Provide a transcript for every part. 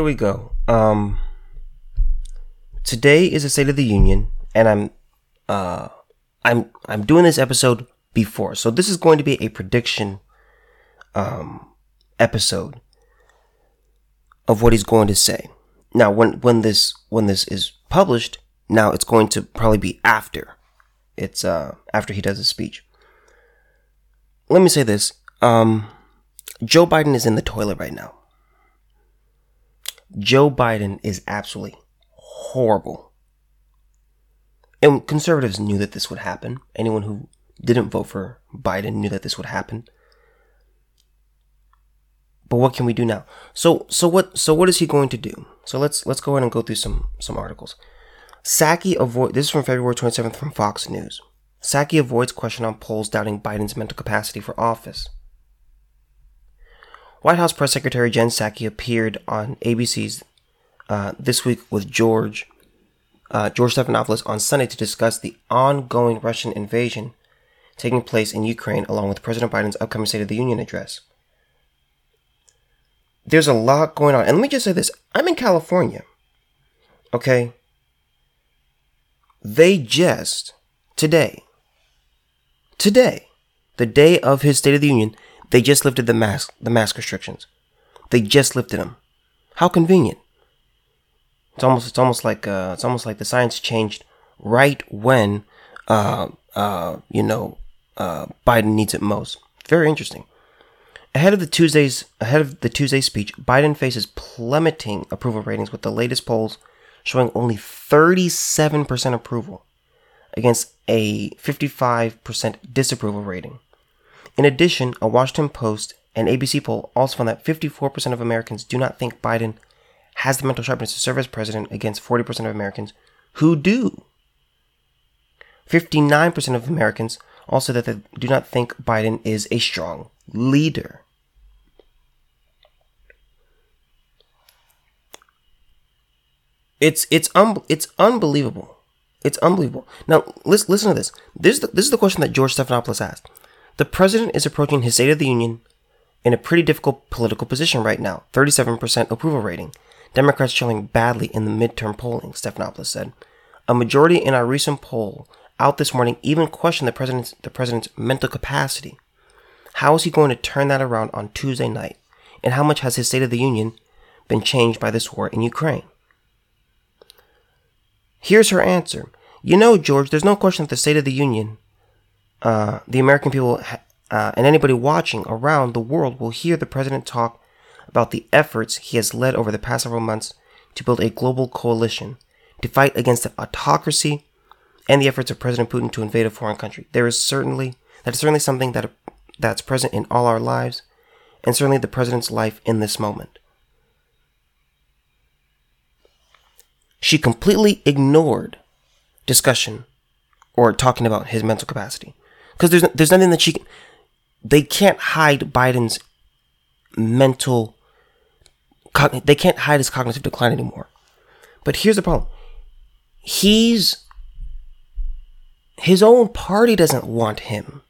here we go. Um, today is the State of the Union, and I'm, uh, I'm, I'm doing this episode before, so this is going to be a prediction, um, episode of what he's going to say. Now, when when this when this is published, now it's going to probably be after. It's uh after he does his speech. Let me say this. Um, Joe Biden is in the toilet right now. Joe Biden is absolutely horrible. And conservatives knew that this would happen. Anyone who didn't vote for Biden knew that this would happen. But what can we do now? So so what so what is he going to do? So let's let's go ahead and go through some some articles. Psaki avoid this is from February 27th from Fox News. Psaki avoids question on polls doubting Biden's mental capacity for office. White House Press Secretary Jen Psaki appeared on ABC's uh, This Week with George uh, George Stephanopoulos on Sunday to discuss the ongoing Russian invasion taking place in Ukraine, along with President Biden's upcoming State of the Union address. There's a lot going on, and let me just say this: I'm in California. Okay. They just today, today, the day of his State of the Union, they just lifted the mask, the mask restrictions. They just lifted them. How convenient. It's almost, it's almost like, uh, it's almost like the science changed right when, uh, uh, you know, uh, Biden needs it most. Very interesting. Ahead of the Tuesday's ahead of the Tuesday speech, Biden faces plummeting approval ratings with the latest polls showing only 37% approval against a 55% disapproval rating. In addition, a Washington Post and ABC poll also found that 54% of Americans do not think Biden has the mental sharpness to serve as president against 40% of Americans who do. 59% of Americans also that they do not think Biden is a strong leader. It's it's un, it's unbelievable. It's unbelievable. Now listen listen to this. This is the, this is the question that George Stephanopoulos asked. The president is approaching his State of the Union in a pretty difficult political position right now. 37% approval rating. Democrats showing badly in the midterm polling, Stephanopoulos said. A majority in our recent poll out this morning even questioned the president's the president's mental capacity. How is he going to turn that around on Tuesday night? And how much has his State of the Union been changed by this war in Ukraine? Here's her answer. You know, George, there's no question that the State of the Union, uh, the American people, uh, and anybody watching around the world will hear the president talk about the efforts he has led over the past several months to build a global coalition to fight against the autocracy and the efforts of President Putin to invade a foreign country. There is certainly that is certainly something that that's present in all our lives, and certainly the president's life in this moment. She completely ignored discussion or talking about his mental capacity because there's there's nothing that she can, they can't hide Biden's mental they can't hide his cognitive decline anymore. But here's the problem. He's his own party doesn't want him.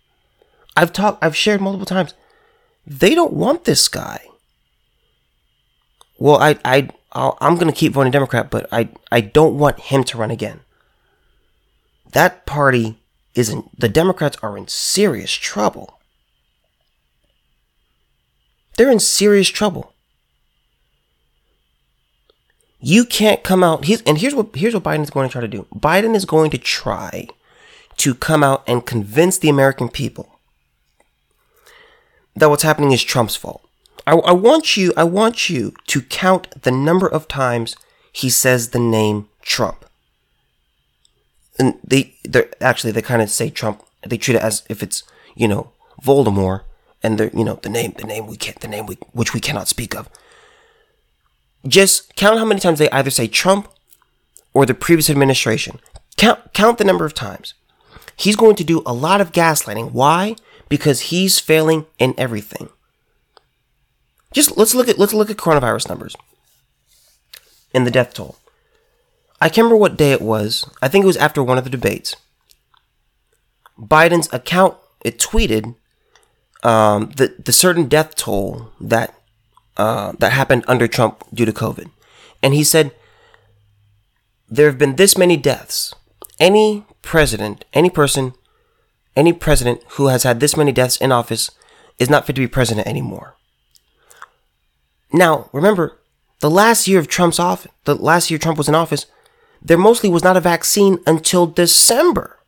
I've talked I've shared multiple times. They don't want this guy. Well, I I i am going to keep voting Democrat, but I I don't want him to run again. That party isn't the Democrats are in serious trouble. They're in serious trouble. You can't come out. He's, and here's what here's what Biden is going to try to do. Biden is going to try to come out and convince the American people that what's happening is Trump's fault. I, I want you, I want you to count the number of times he says the name Trump. And they, they actually they kind of say Trump. They treat it as if it's you know Voldemort, and the you know the name, the name we can't, the name we, which we cannot speak of. Just count how many times they either say Trump or the previous administration. Count count the number of times. He's going to do a lot of gaslighting. Why? Because he's failing in everything. Just let's look at let's look at coronavirus numbers and the death toll. I can't remember what day it was. I think it was after one of the debates. Biden's account it tweeted um, the the certain death toll that uh, that happened under Trump due to COVID, and he said there have been this many deaths. Any president, any person, any president who has had this many deaths in office is not fit to be president anymore. Now, remember, the last year of Trump's off, the last year Trump was in office, there mostly was not a vaccine until December,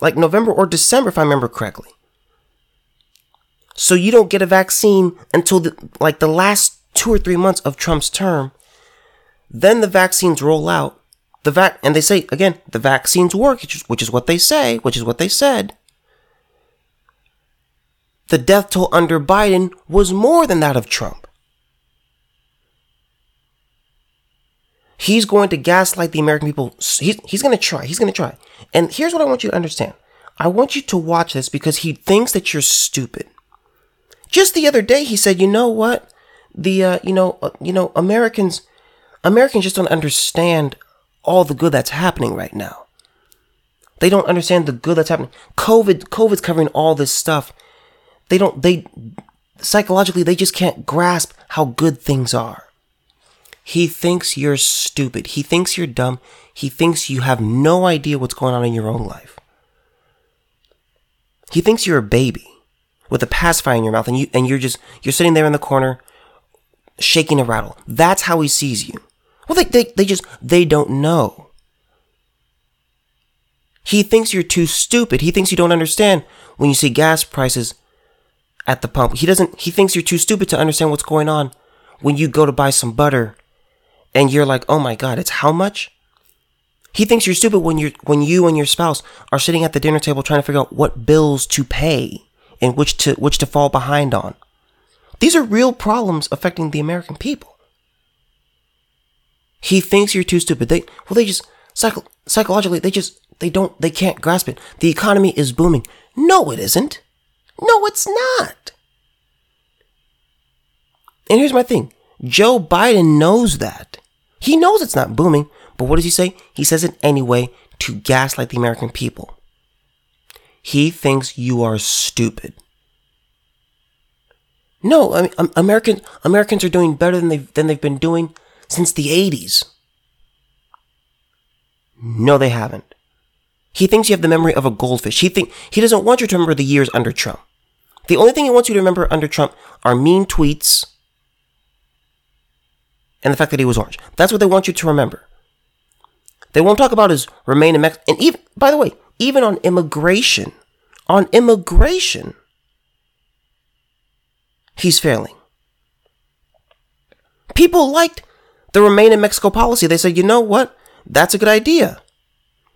like November or December, if I remember correctly. So you don't get a vaccine until the, like the last two or three months of Trump's term. Then the vaccines roll out. The vac and they say again, the vaccines work, which is what they say, which is what they said. The death toll under Biden was more than that of Trump. He's going to gaslight the American people. He's, he's going to try. He's going to try. And here's what I want you to understand. I want you to watch this because he thinks that you're stupid. Just the other day, he said, "You know what? The uh, you know uh, you know Americans Americans just don't understand all the good that's happening right now. They don't understand the good that's happening. COVID COVID's covering all this stuff. They don't they psychologically they just can't grasp how good things are." He thinks you're stupid. He thinks you're dumb. He thinks you have no idea what's going on in your own life. He thinks you're a baby with a pacifier in your mouth and you and you're just you're sitting there in the corner shaking a rattle. That's how he sees you. Well they, they, they just they don't know. He thinks you're too stupid. He thinks you don't understand when you see gas prices at the pump. He doesn't he thinks you're too stupid to understand what's going on when you go to buy some butter and you're like, "Oh my god, it's how much?" He thinks you're stupid when you when you and your spouse are sitting at the dinner table trying to figure out what bills to pay and which to which to fall behind on. These are real problems affecting the American people. He thinks you're too stupid. They well, they just psycho, psychologically they just they don't they can't grasp it. The economy is booming. No, it isn't. No, it's not. And here's my thing. Joe Biden knows that. He knows it's not booming, but what does he say? He says it anyway to gaslight the American people. He thinks you are stupid. No, I mean, um, American Americans are doing better than they've, than they've been doing since the 80s. No, they haven't. He thinks you have the memory of a goldfish. He think he doesn't want you to remember the years under Trump. The only thing he wants you to remember under Trump are mean tweets and the fact that he was orange. That's what they want you to remember. They won't talk about his remain in Mexico. And even, by the way, even on immigration, on immigration, he's failing. People liked the remain in Mexico policy. They said, you know what? That's a good idea.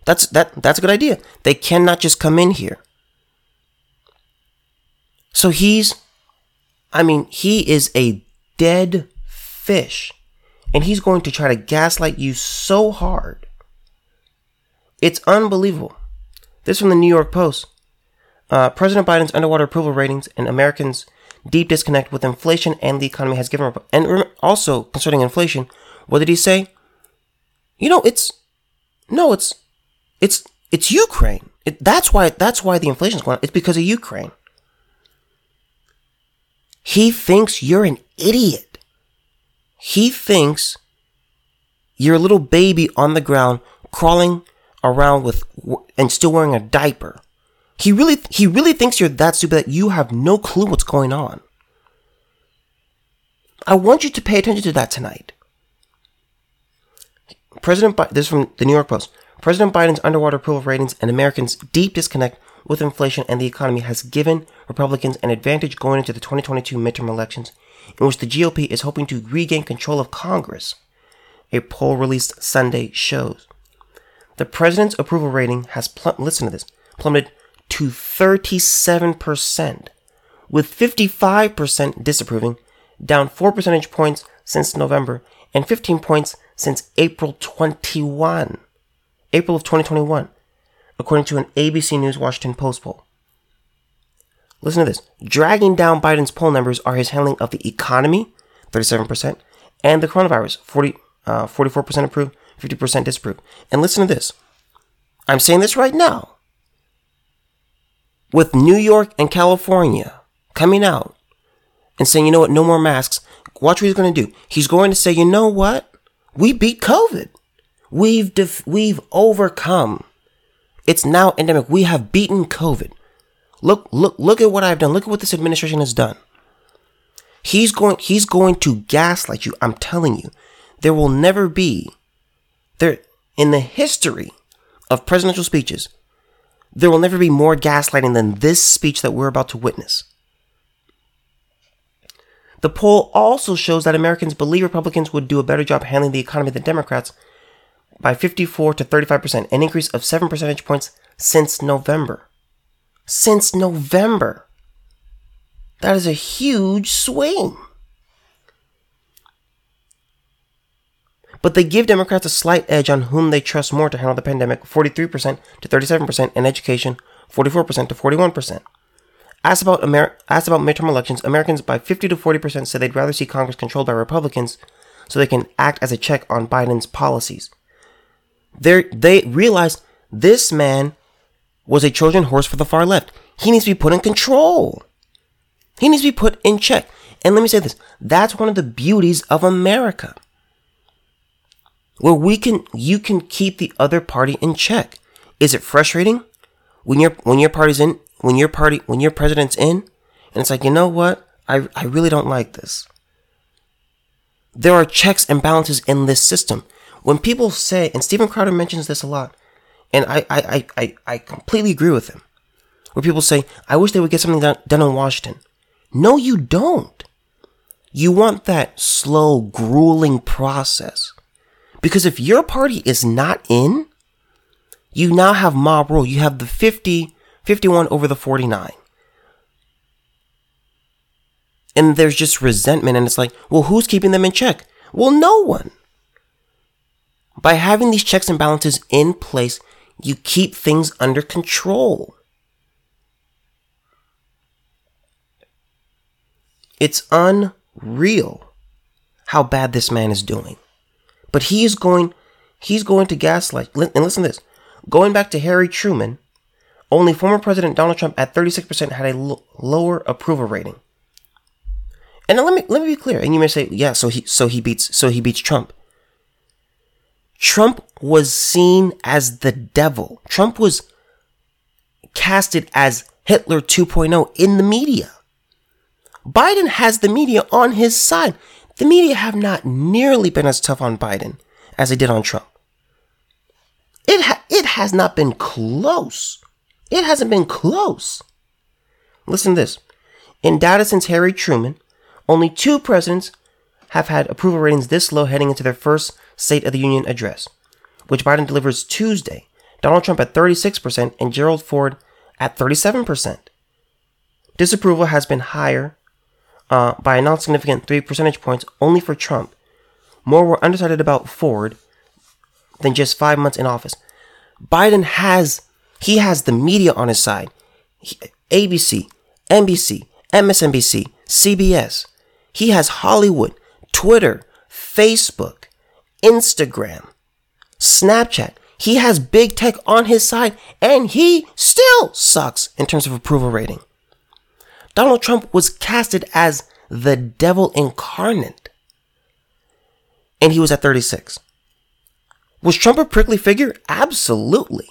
That's that that's a good idea. They cannot just come in here. So he's I mean, he is a dead fish and he's going to try to gaslight you so hard. It's unbelievable. This from the New York Post. Uh, President Biden's underwater approval ratings and Americans' deep disconnect with inflation and the economy has given. Up and also concerning inflation, what did he say? You know, it's no, it's it's it's Ukraine. It, that's why that's why the inflation is going. On. It's because of Ukraine. He thinks you're an idiot. He thinks you're a little baby on the ground crawling around with and still wearing a diaper. He really he really thinks you're that stupid that you have no clue what's going on. I want you to pay attention to that tonight. President Biden, this is from the New York Post. President Biden's underwater approval ratings and Americans' deep disconnect with inflation and the economy has given Republicans an advantage going into the 2022 midterm elections in which the GOP is hoping to regain control of Congress, a poll released Sunday shows. The president's approval rating has listen to this plummeted to 37%, with 55% disapproving, down 4 percentage points since November and 15 points since April 21, April of 2021, according to an ABC News Washington Post poll. Listen to this. Dragging down Biden's poll numbers are his handling of the economy, 37%, and the coronavirus, 40, uh, 44% approve, 50% disapprove. And listen to this. I'm saying this right now. With New York and California coming out and saying, you know what, no more masks. Watch what he's going to do. He's going to say, you know what? We beat COVID. We've def- we've overcome. It's now endemic. We have beaten COVID. Look, look, look at what I've done. Look at what this administration has done. He's going, he's going to gaslight you. I'm telling you, there will never be, there, in the history of presidential speeches, there will never be more gaslighting than this speech that we're about to witness. The poll also shows that Americans believe Republicans would do a better job handling the economy than Democrats by 54 to 35%, an increase of 7 percentage points since November. Since November. That is a huge swing. But they give Democrats a slight edge on whom they trust more to handle the pandemic 43% to 37%, and education 44% to 41%. Asked about, Amer- asked about midterm elections, Americans by 50 to 40% said they'd rather see Congress controlled by Republicans so they can act as a check on Biden's policies. They're, they realize this man was a Trojan horse for the far left. He needs to be put in control. He needs to be put in check. And let me say this that's one of the beauties of America. Where we can you can keep the other party in check. Is it frustrating when your when your party's in when your party when your president's in and it's like, you know what? I, I really don't like this. There are checks and balances in this system. When people say, and Steven Crowder mentions this a lot, and I, I, I, I completely agree with him, where people say, I wish they would get something done, done in Washington. No, you don't. You want that slow, grueling process. Because if your party is not in, you now have mob rule. You have the 50 51 over the 49. And there's just resentment, and it's like, well, who's keeping them in check? Well, no one. By having these checks and balances in place, you keep things under control. It's unreal how bad this man is doing. But he is going, he's going to gaslight. And listen to this. Going back to Harry Truman, only former President Donald Trump at 36% had a l- lower approval rating. And let me let me be clear. And you may say, yeah, so he so he beats so he beats Trump. Trump was seen as the devil. Trump was casted as Hitler 2.0 in the media. Biden has the media on his side. The media have not nearly been as tough on Biden as they did on Trump. It ha- it has not been close. It hasn't been close. Listen to this. In data since Harry Truman, only two presidents have had approval ratings this low heading into their first State of the Union address, which Biden delivers Tuesday. Donald Trump at 36% and Gerald Ford at 37%. Disapproval has been higher uh, by a non significant 3 percentage points only for Trump. More were undecided about Ford than just five months in office. Biden has he has the media on his side. He, ABC, NBC, MSNBC, CBS. He has Hollywood, Twitter, Facebook, Instagram, Snapchat. He has big tech on his side and he still sucks in terms of approval rating. Donald Trump was casted as the devil incarnate. And he was at 36. Was Trump a prickly figure? Absolutely.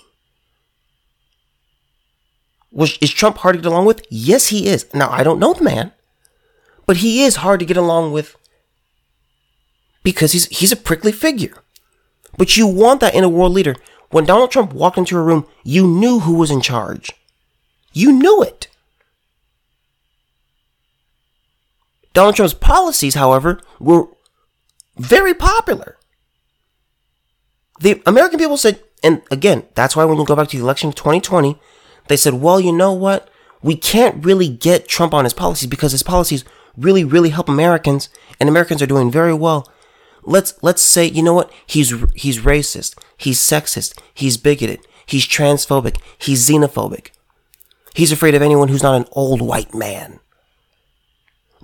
Was, is Trump hard to get along with? Yes, he is. Now, I don't know the man, but he is hard to get along with because he's, he's a prickly figure. But you want that in a world leader. When Donald Trump walked into a room, you knew who was in charge. You knew it. Donald Trump's policies, however, were very popular. The American people said, and again, that's why when you go back to the election of 2020, they said, well, you know what? We can't really get Trump on his policies because his policies really, really help Americans, and Americans are doing very well. Let's let's say, you know what? He's he's racist, he's sexist, he's bigoted, he's transphobic, he's xenophobic. He's afraid of anyone who's not an old white man.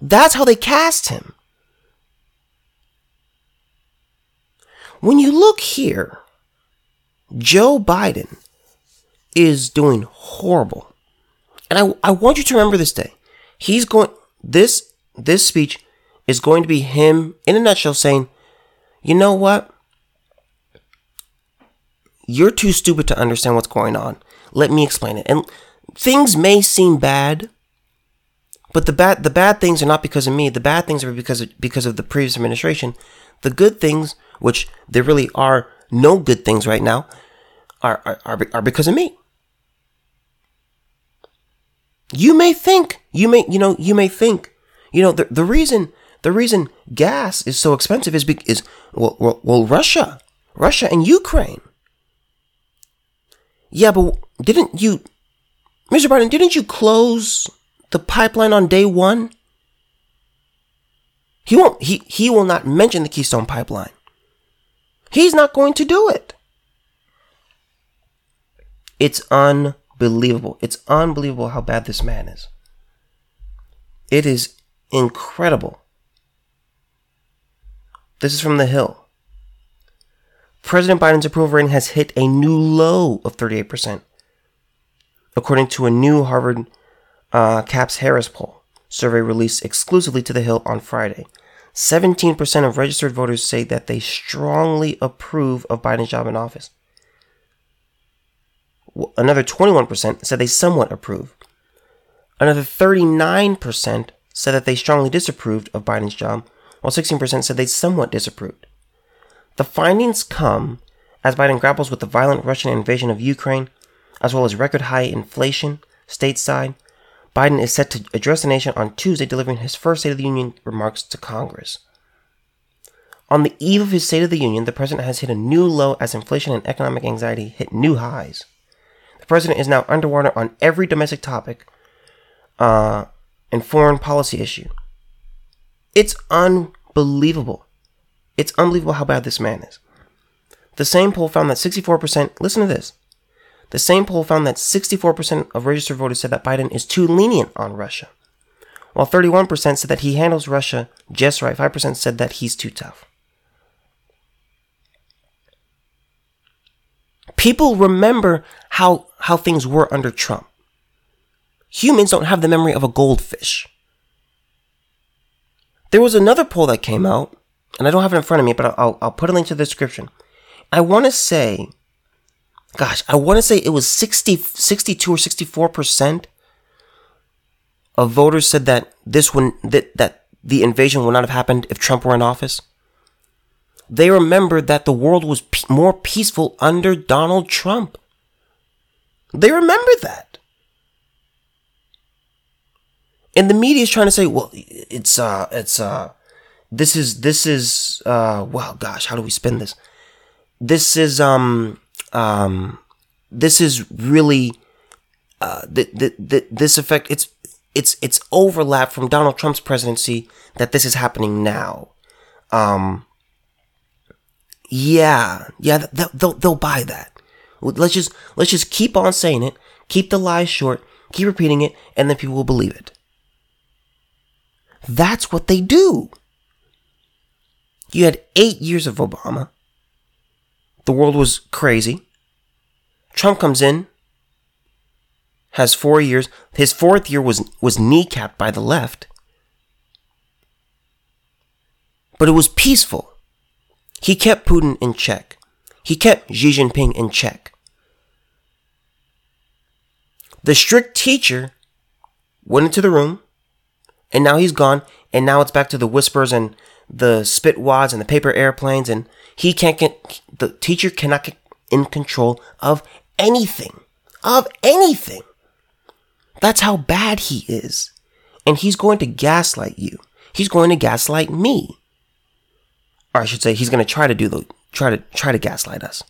That's how they cast him. When you look here, Joe Biden is doing horrible. And I, I want you to remember this day. He's going, this, this speech is going to be him in a nutshell saying, you know what? You're too stupid to understand what's going on. Let me explain it. And things may seem bad, but the bad the bad things are not because of me. The bad things are because of, because of the previous administration. The good things, which there really are no good things right now, are are, are, are because of me. You may think, you may, you know, you may think, you know, the, the reason, the reason gas is so expensive is, be, is well, well, well, Russia, Russia and Ukraine. Yeah, but didn't you, Mr. Biden, didn't you close the pipeline on day one? He won't, he, he will not mention the Keystone Pipeline. He's not going to do it. It's unbelievable. It's unbelievable how bad this man is. It is incredible. This is from The Hill. President Biden's approval rating has hit a new low of 38%, according to a new Harvard uh, CAPS Harris poll survey released exclusively to The Hill on Friday. 17% of registered voters say that they strongly approve of Biden's job in office another 21% said they somewhat approve. Another 39% said that they strongly disapproved of Biden's job, while 16% said they somewhat disapproved. The findings come as Biden grapples with the violent Russian invasion of Ukraine, as well as record high inflation stateside. Biden is set to address the nation on Tuesday, delivering his first State of the Union remarks to Congress. On the eve of his State of the Union, the president has hit a new low as inflation and economic anxiety hit new highs. The president is now underwater on every domestic topic uh, and foreign policy issue. It's unbelievable. It's unbelievable how bad this man is. The same poll found that 64%, listen to this. The same poll found that 64% of registered voters said that Biden is too lenient on Russia, while 31% said that he handles Russia just right. 5% said that he's too tough. People remember how, how things were under Trump. Humans don't have the memory of a goldfish. There was another poll that came out, and I don't have it in front of me, but I'll, I'll put a link to the description. I want to say, gosh, I want to say it was 60, 62 or 64% of voters said that this would, that, that the invasion would not have happened if Trump were in office. They remembered that the world was p- more peaceful under Donald Trump. They remember that. And the media is trying to say, well, it's, uh, it's, uh, this is, this is, uh, well, gosh, how do we spin this? This is, um, um, this is really, uh, this effect, it's, it's, it's overlap from Donald Trump's presidency that this is happening now. Um, yeah, yeah, they'll, they'll, they'll buy that. Let's just let's just keep on saying it, keep the lies short, keep repeating it, and then people will believe it. That's what they do. You had eight years of Obama. The world was crazy. Trump comes in, has four years. His fourth year was was kneecapped by the left. But it was peaceful. He kept Putin in check. He kept Xi Jinping in check. The strict teacher went into the room, and now he's gone, and now it's back to the whispers and the spit wads and the paper airplanes, and he can't get, the teacher cannot get in control of anything. Of anything. That's how bad he is. And he's going to gaslight you. He's going to gaslight me or I should say, he's going to try to do the try to try to gaslight us.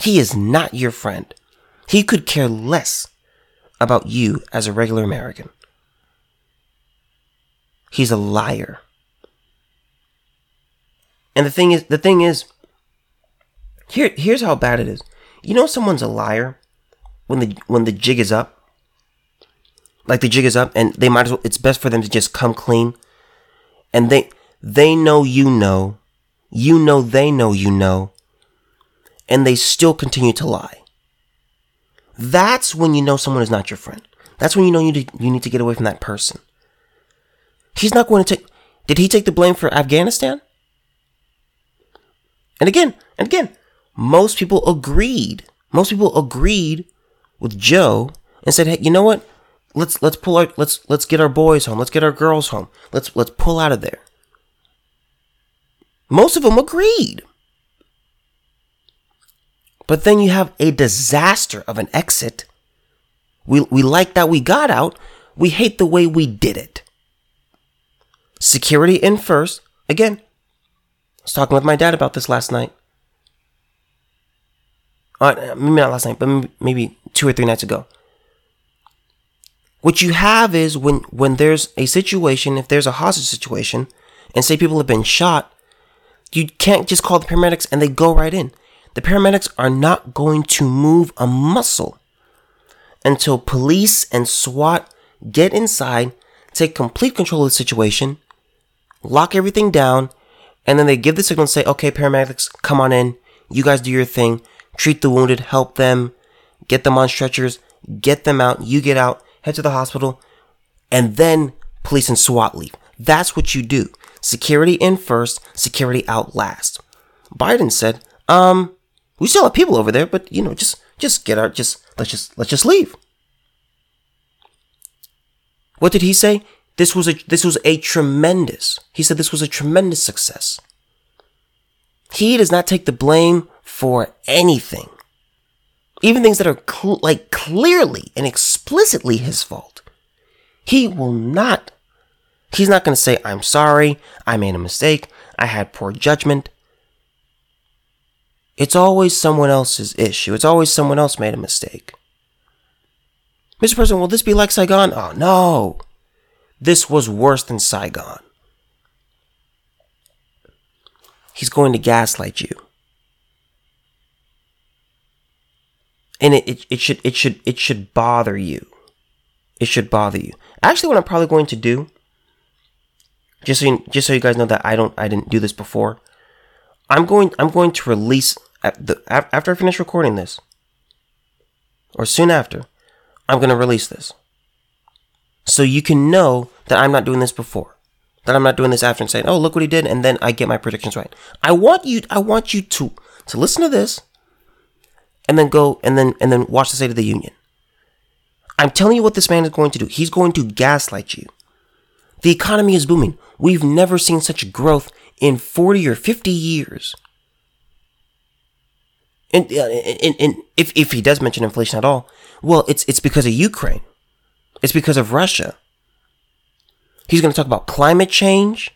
He is not your friend. He could care less about you as a regular American. He's a liar. And the thing is, the thing is, here, here's how bad it is. You know, someone's a liar when the when the jig is up. Like the jig is up, and they might as well. It's best for them to just come clean, and they they know you know. You know they know you know. And they still continue to lie. That's when you know someone is not your friend. That's when you know you need, you need to get away from that person. He's not going to take. Did he take the blame for Afghanistan? And again, and again, most people agreed. Most people agreed with Joe and said, "Hey, you know what? Let's let's pull our let's let's get our boys home. Let's get our girls home. Let's let's pull out of there." Most of them agreed. But then you have a disaster of an exit. We we like that we got out. We hate the way we did it. Security in first. Again, I was talking with my dad about this last night. Uh, maybe not last night, but maybe two or three nights ago. What you have is when when there's a situation, if there's a hostage situation, and say people have been shot, you can't just call the paramedics and they go right in. The paramedics are not going to move a muscle until police and SWAT get inside, take complete control of the situation, lock everything down, and then they give the signal and say, okay, paramedics, come on in. You guys do your thing. Treat the wounded, help them, get them on stretchers, get them out. You get out, head to the hospital, and then police and SWAT leave. That's what you do. Security in first, security out last. Biden said, um, we still have people over there, but you know, just just get out, just let's just let's just leave. What did he say? This was a this was a tremendous. He said this was a tremendous success. He does not take the blame for anything. Even things that are cl- like clearly and explicitly his fault. He will not He's not going to say, I'm sorry, I made a mistake, I had poor judgment. It's always someone else's issue. It's always someone else made a mistake. Mr. President, will this be like Saigon? Oh, no. This was worse than Saigon. He's going to gaslight you. And it, it, it should it should it should bother you. It should bother you. Actually, what I'm probably going to do just so you, just so you guys know that I don't I didn't do this before. I'm going I'm going to release the, after I finish recording this, or soon after, I'm going to release this. So you can know that I'm not doing this before, that I'm not doing this after and saying, "Oh, look what he did," and then I get my predictions right. I want you I want you to to listen to this, and then go and then and then watch the State of the Union. I'm telling you what this man is going to do. He's going to gaslight you. The economy is booming. We've never seen such growth in 40 or 50 years. And, uh, and, and if, if he does mention inflation at all, well, it's, it's because of Ukraine. It's because of Russia. He's going to talk about climate change.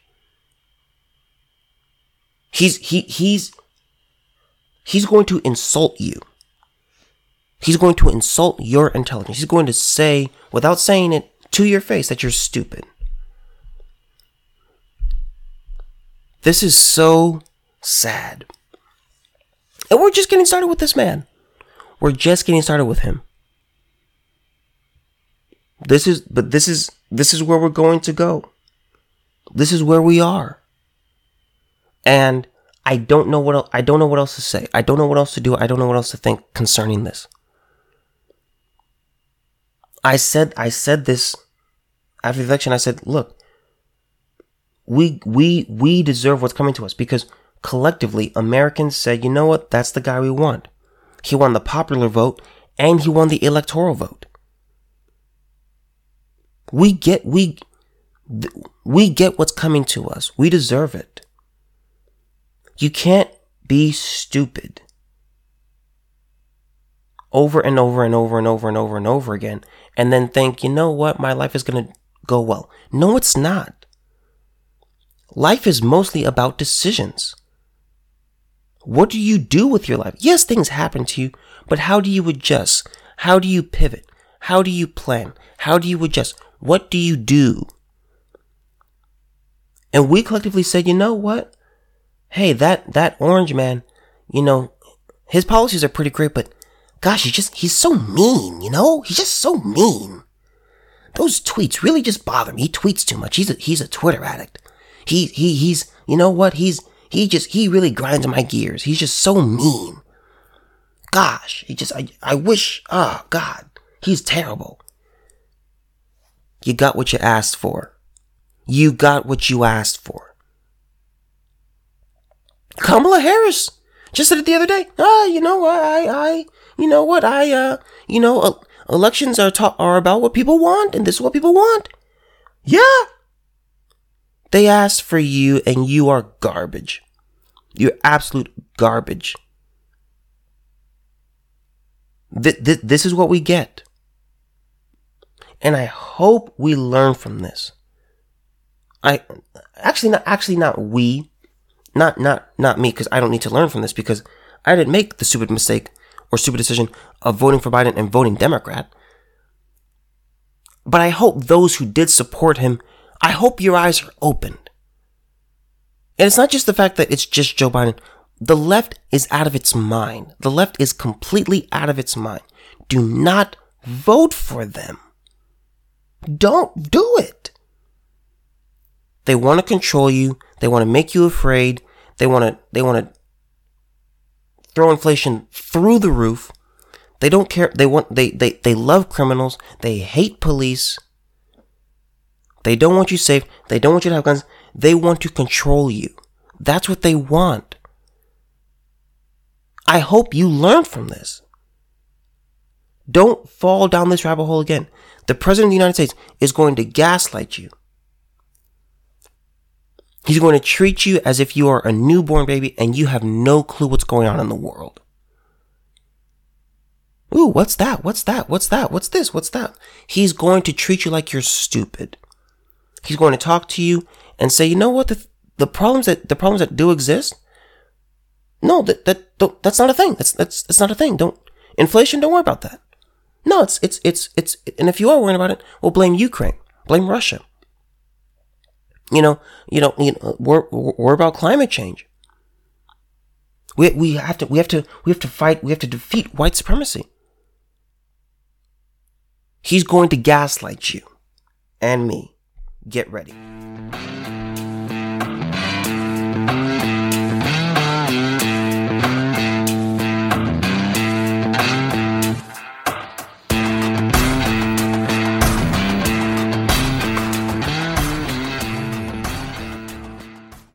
He's, he, he's, he's going to insult you. He's going to insult your intelligence. He's going to say, without saying it to your face, that you're stupid. This is so sad. And we're just getting started with this man. We're just getting started with him. This is but this is this is where we're going to go. This is where we are. And I don't know what I don't know what else to say. I don't know what else to do. I don't know what else to think concerning this. I said I said this after the election. I said, look, we we we deserve what's coming to us because collectively Americans said, you know what, that's the guy we want. He won the popular vote and he won the electoral vote. We get we we get what's coming to us. We deserve it. You can't be stupid over and over and over and over and over and over again and then think, you know what, my life is going to go well. No, it's not. Life is mostly about decisions. What do you do with your life? Yes, things happen to you, but how do you adjust? How do you pivot? How do you plan? How do you adjust? What do you do? And we collectively said, you know what? Hey, that, that orange man, you know, his policies are pretty great, but gosh, he's just, he's so mean, you know? He's just so mean. Those tweets really just bother me. He tweets too much. He's a, he's a Twitter addict. He he he's you know what? He's he just he really grinds my gears. He's just so mean. Gosh, he just I I wish oh God, he's terrible. You got what you asked for. You got what you asked for. Kamala Harris just said it the other day. Ah, you know, I, I, you know what, I, uh, you know, uh, elections are ta- are about what people want, and this is what people want. Yeah. They asked for you, and you are garbage. You're absolute garbage. Th- th- this is what we get. And I hope we learn from this. I actually not actually not we, not not not me because I don't need to learn from this because I didn't make the stupid mistake or stupid decision of voting for Biden and voting Democrat. But I hope those who did support him, I hope your eyes are opened. And it's not just the fact that it's just Joe Biden. The left is out of its mind. The left is completely out of its mind. Do not vote for them. Don't do it. They want to control you. They want to make you afraid. They want to, they want to throw inflation through the roof. They don't care. They want, they, they, they love criminals. They hate police. They don't want you safe. They don't want you to have guns. They want to control you. That's what they want. I hope you learn from this. Don't fall down this rabbit hole again. The President of the United States is going to gaslight you. He's going to treat you as if you are a newborn baby and you have no clue what's going on in the world. Ooh, what's that? What's that? What's that? What's this? What's that? He's going to treat you like you're stupid. He's going to talk to you and say, you know what? The, the problems that the problems that do exist. No, that that that's not a thing. That's that's that's not a thing. Don't inflation. Don't worry about that. No, it's it's it's it's. And if you are worrying about it, well, blame Ukraine, blame Russia. You know, you know, you we're we're about climate change. We we have to we have to we have to fight. We have to defeat white supremacy. He's going to gaslight you and me. Get ready.